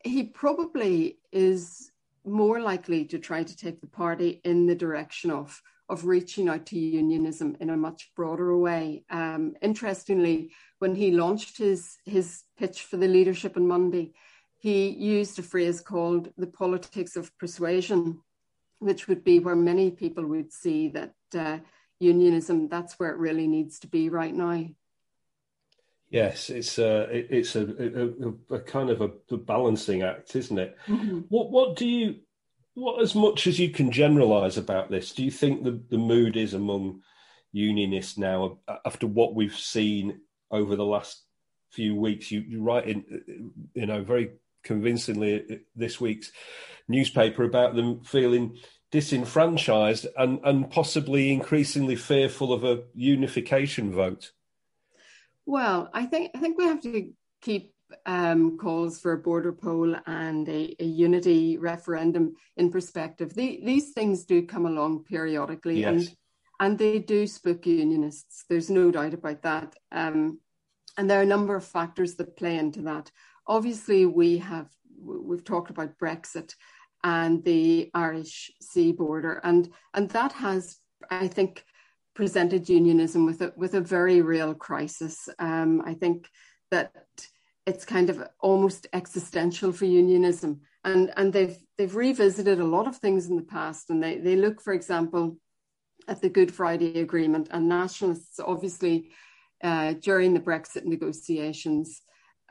Speaker 6: he probably is more likely to try to take the party in the direction of of reaching out to unionism in a much broader way. Um, interestingly, when he launched his his pitch for the leadership on Monday, he used a phrase called the politics of persuasion, which would be where many people would see that uh, unionism, that's where it really needs to be right now.
Speaker 4: Yes, it's a it's a, a, a kind of a, a, balancing act, isn't it? Mm-hmm. What what do you what as much as you can generalize about this? Do you think the the mood is among unionists now after what we've seen over the last few weeks? You you write in you know very convincingly this week's newspaper about them feeling disenfranchised and, and possibly increasingly fearful of a unification vote.
Speaker 6: Well, I think I think we have to keep um, calls for a border poll and a, a unity referendum in perspective. The, these things do come along periodically, yes. and and they do spook unionists. There's no doubt about that. Um, and there are a number of factors that play into that obviously we have we've talked about Brexit and the Irish Sea border, and and that has, I think, presented unionism with a with a very real crisis. Um, I think that it's kind of almost existential for unionism, and and they've they've revisited a lot of things in the past, and they they look, for example, at the Good Friday Agreement, and nationalists obviously uh, during the Brexit negotiations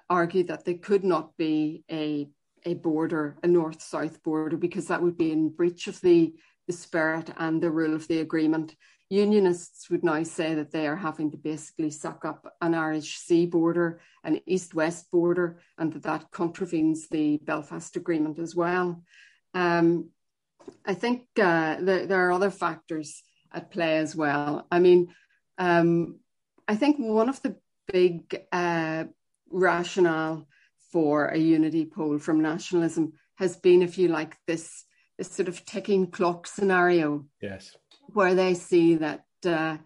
Speaker 6: argue that there could not be a a border, a north-south border, because that would be in breach of the, the spirit and the rule of the agreement. Unionists would now say that they are having to basically suck up an Irish Sea border, an east-west border, and that that contravenes the Belfast Agreement as well. Um, I think uh, there, there, are other factors at play as well. I mean, um, I think one of the big uh, rationale for a unity poll from nationalism has been, if you like, this this sort of ticking clock scenario.
Speaker 4: Yes.
Speaker 6: Where they see that uh,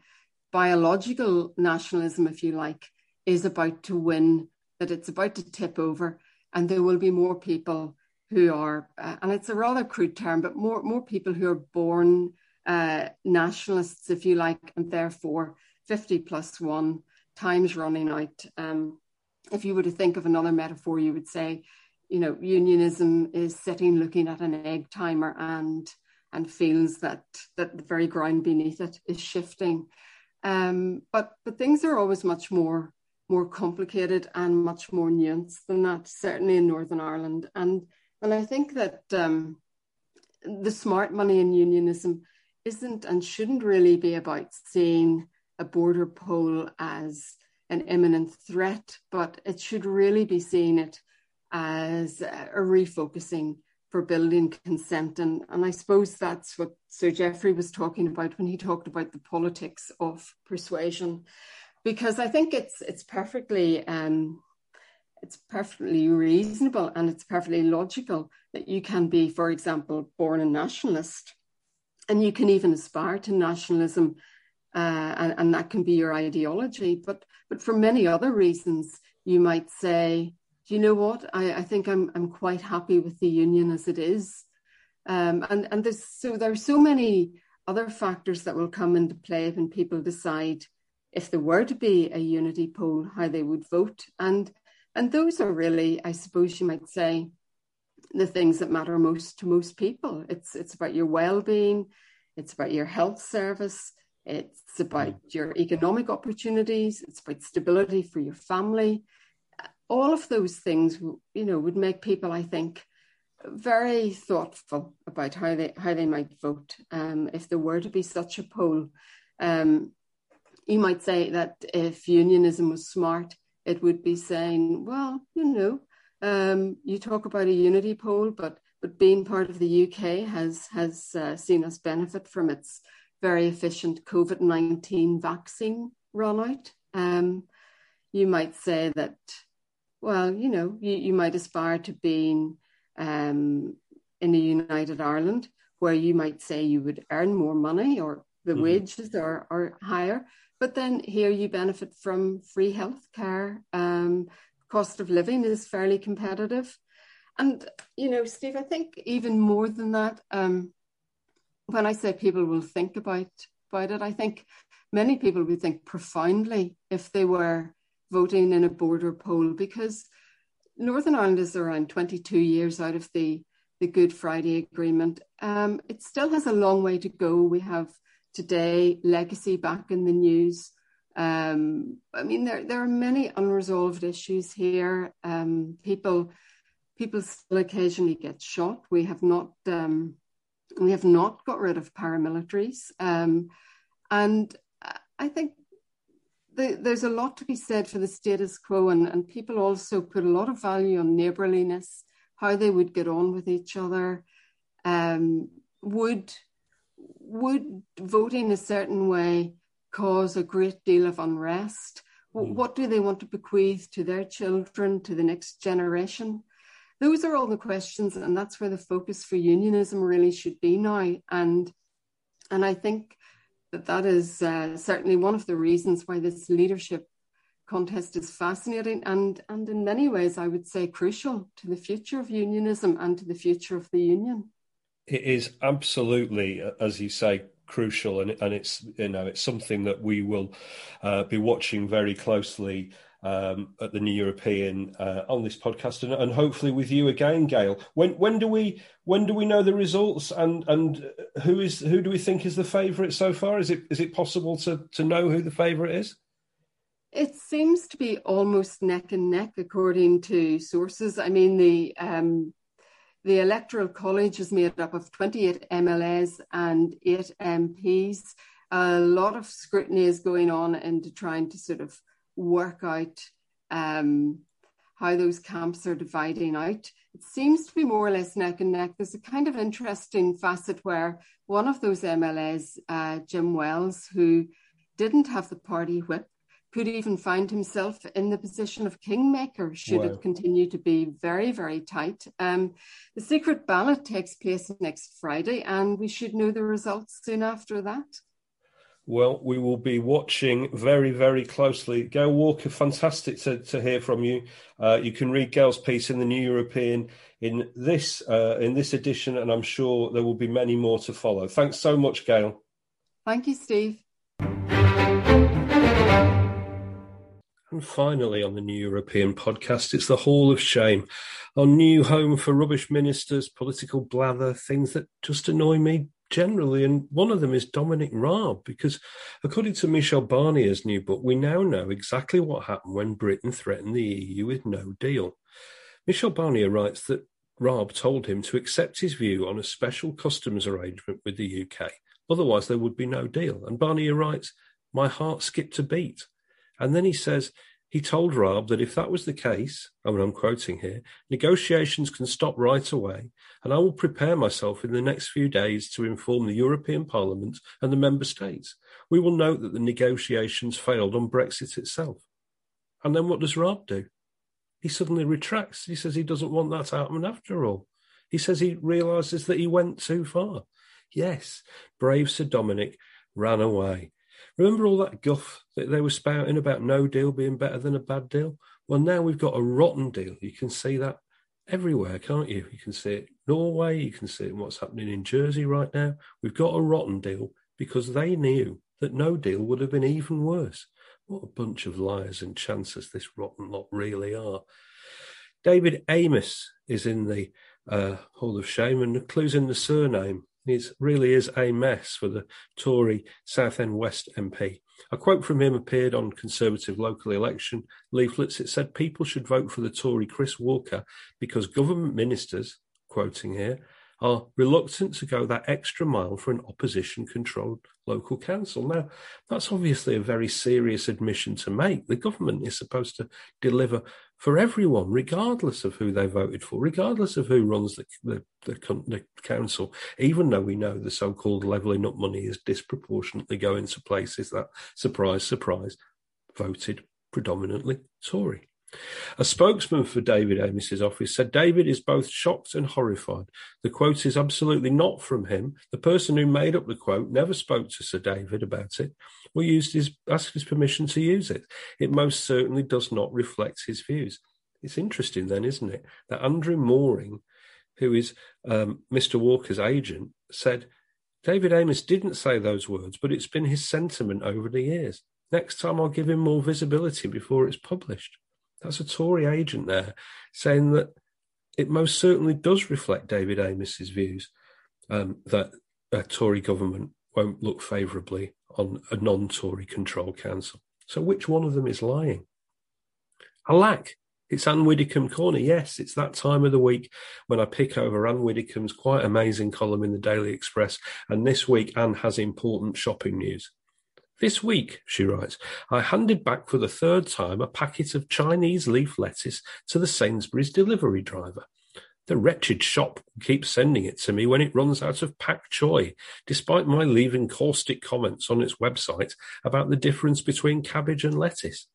Speaker 6: biological nationalism, if you like, is about to win, that it's about to tip over, and there will be more people who are, uh, and it's a rather crude term, but more more people who are born uh, nationalists, if you like, and therefore 50 plus one times running out. Um, if you were to think of another metaphor, you would say, you know, unionism is sitting looking at an egg timer and and feels that that the very ground beneath it is shifting. Um, but but things are always much more more complicated and much more nuanced than that, certainly in Northern Ireland. And and I think that um, the smart money in unionism isn't and shouldn't really be about seeing a border poll as an imminent threat, but it should really be seen it as a refocusing for building consent. And, and I suppose that's what Sir Jeffrey was talking about when he talked about the politics of persuasion. Because I think it's it's perfectly um, it's perfectly reasonable and it's perfectly logical that you can be, for example, born a nationalist and you can even aspire to nationalism uh, and, and, that can be your ideology. But but for many other reasons, you might say, do you know what? I, I think I'm I'm quite happy with the union as it is. Um, and and there's so there are so many other factors that will come into play when people decide if there were to be a unity poll, how they would vote. And and those are really, I suppose you might say, the things that matter most to most people. It's it's about your well-being, it's about your health service, it's about mm. your economic opportunities, it's about stability for your family. All of those things, you know, would make people, I think, very thoughtful about how they how they might vote um, if there were to be such a poll. Um, you might say that if unionism was smart, it would be saying, well, you know, um, you talk about a unity poll, but but being part of the UK has has uh, seen us benefit from its very efficient COVID nineteen vaccine rollout. Um, you might say that, well, you know, you, you might aspire to being um, in a united Ireland, where you might say you would earn more money or the mm-hmm. wages are, are higher. But then here you benefit from free healthcare. Um, cost of living is fairly competitive. And, you know, Steve, I think even more than that, um, when I say people will think about, about it, I think many people would think profoundly if they were voting in a border poll because Northern Ireland is around 22 years out of the, the Good Friday Agreement. Um, it still has a long way to go. We have today legacy back in the news. Um, I mean, there there are many unresolved issues here. Um, people people still occasionally get shot. We have not um, we have not got rid of paramilitaries, um, and I think the, there's a lot to be said for the status quo, and, and people also put a lot of value on neighbourliness, how they would get on with each other. Um, would would voting a certain way cause a great deal of unrest? Mm. What do they want to bequeath to their children, to the next generation? Those are all the questions, and that's where the focus for unionism really should be now. And and I think that that is uh, certainly one of the reasons why this leadership contest is fascinating and and in many ways I would say crucial to the future of unionism and to the future of the union.
Speaker 4: It is absolutely, as you say, crucial, and and it's you know it's something that we will uh, be watching very closely um, at the New European uh, on this podcast, and, and, hopefully with you again, Gail. When when do we when do we know the results, and and who is who do we think is the favourite so far? Is it is it possible to to know who the favourite is?
Speaker 6: It seems to be almost neck and neck, according to sources. I mean, the um, the Electoral College is made up of 28 MLAs and eight MPs. A lot of scrutiny is going on into trying to sort of work out um, how those camps are dividing out. It seems to be more or less neck and neck. There's a kind of interesting facet where one of those MLAs, uh, Jim Wells, who didn't have the party whip, could even find himself in the position of kingmaker should wow. it continue to be very, very tight. Um, the secret ballot takes place next Friday, and we should know the results soon after that.
Speaker 4: Well, we will be watching very, very closely. Gail Walker, fantastic to, to hear from you. Uh, you can read Gail's piece in the New European in this uh, in this edition, and I'm sure there will be many more to follow. Thanks so much, Gail.
Speaker 6: Thank you, Steve.
Speaker 4: And finally, on the New European podcast, it's the Hall of Shame, our new home for rubbish ministers, political blather, things that just annoy me generally. And one of them is Dominic Raab, because according to Michel Barnier's new book, we now know exactly what happened when Britain threatened the EU with no deal. Michel Barnier writes that Raab told him to accept his view on a special customs arrangement with the UK. Otherwise, there would be no deal. And Barnier writes, My heart skipped a beat. And then he says, he told Raab that if that was the case, oh, I mean, I'm quoting here, negotiations can stop right away, and I will prepare myself in the next few days to inform the European Parliament and the member states. We will note that the negotiations failed on Brexit itself. And then what does Raab do? He suddenly retracts. He says he doesn't want that to happen after all. He says he realises that he went too far. Yes, brave Sir Dominic ran away. Remember all that guff that they were spouting about no deal being better than a bad deal? Well, now we've got a rotten deal. You can see that everywhere, can't you? You can see it Norway, you can see what's happening in Jersey right now. We've got a rotten deal because they knew that no deal would have been even worse. What a bunch of liars and chancers this rotten lot really are. David Amess is in the uh, Hall of Shame, and clue's in the surname. It really is a mess for the Tory South Southend West MP. A quote from him appeared on Conservative local election leaflets. It said people should vote for the Tory Chris Walker because government ministers, quoting here, are reluctant to go that extra mile for an opposition controlled local council. Now, that's obviously a very serious admission to make. The government is supposed to deliver for everyone, regardless of who they voted for, regardless of who runs the, the, the, the council, even though we know the so called levelling up money is disproportionately going to places that, surprise, surprise, voted predominantly Tory. A spokesman for David Amess's office said David is both shocked and horrified. The quote is absolutely not from him. The person who made up the quote never spoke to Sir David about it or used his asked his permission to use it. It most certainly does not reflect his views. It's interesting then, isn't it, that Andrew Mooring, who is um, Mr. Walker's agent, said David Amess didn't say those words, but it's been his sentiment over the years. Next time I'll give him more visibility before it's published. That's a Tory agent there saying that it most certainly does reflect David Amess's views um, that a Tory government won't look favourably on a non-Tory controlled council. So which one of them is lying? Alack, it's Ann Widdecombe Corner. Yes, it's that time of the week when I pick over Ann Widdecombe's quite amazing column in the Daily Express. And this week, Ann has important shopping news. This week, she writes, I handed back for the third time a packet of Chinese leaf lettuce to the Sainsbury's delivery driver. The wretched shop keeps sending it to me when it runs out of pak choi, despite my leaving caustic comments on its website about the difference between cabbage and lettuce.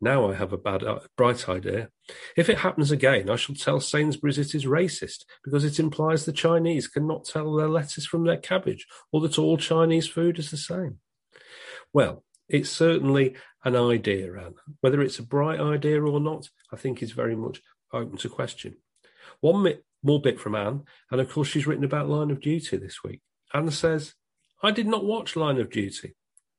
Speaker 4: Now I have a bad, uh, bright idea. If it happens again, I shall tell Sainsbury's it is racist because it implies the Chinese cannot tell their lettuce from their cabbage, or that all Chinese food is the same. Well, it's certainly an idea, Ann. Whether it's a bright idea or not, I think is very much open to question. One more bit from Ann, and of course, she's written about Line of Duty this week. Ann says, I did not watch Line of Duty.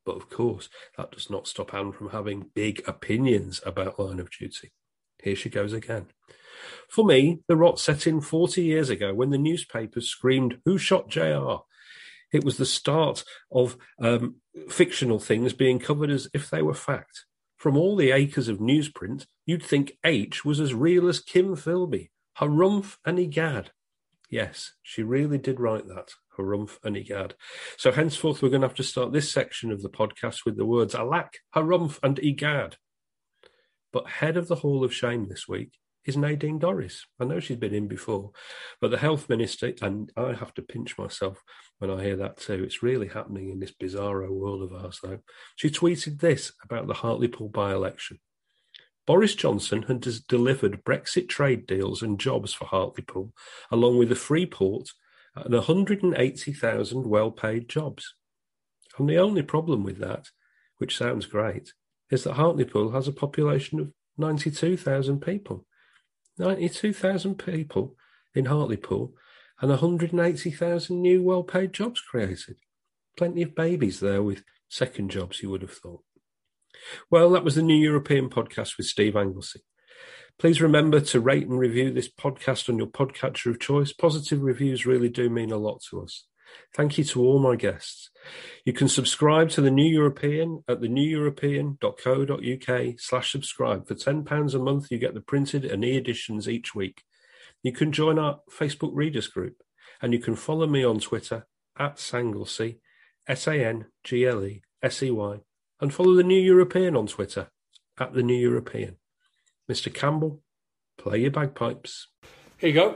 Speaker 4: But of course, that does not stop Ann from having big opinions about Line of Duty. Here she goes again. For me, the rot set in 40 years ago when the newspapers screamed, Who shot JR? It was the start of um, fictional things being covered as if they were fact. From all the acres of newsprint, you'd think H was as real as Kim Philby. Harumph and egad. Yes, she really did write that. Harumph and egad. So henceforth, we're going to have to start this section of the podcast with the words alack, harumph, and egad. But head of the Hall of Shame this week is Nadine Dorries. I know she's been in before, but the health minister, and I have to pinch myself when I hear that too. It's really happening in this bizarro world of ours, though. She tweeted this about the Hartlepool by election. Boris Johnson has delivered Brexit trade deals and jobs for Hartlepool, along with a free port and 180,000 well paid jobs. And the only problem with that, which sounds great, is that Hartlepool has a population of 92,000 people. 92,000 people in Hartlepool and 180,000 new well paid jobs created. Plenty of babies there with second jobs, you would have thought. Well, that was the New European podcast with Steve Anglesey. Please remember to rate and review this podcast on your podcatcher of choice. Positive reviews really do mean a lot to us. Thank you to all my guests. You can subscribe to the New European at theneweuropean.co.uk slash subscribe. For £10 a month, you get the printed and e-editions each week. You can join our Facebook readers group and you can follow me on Twitter at Sanglesey, S-A-N-G-L-E-S-E-Y, and follow the New European on Twitter at the New European. Mr. Campbell, play your bagpipes. Here you go.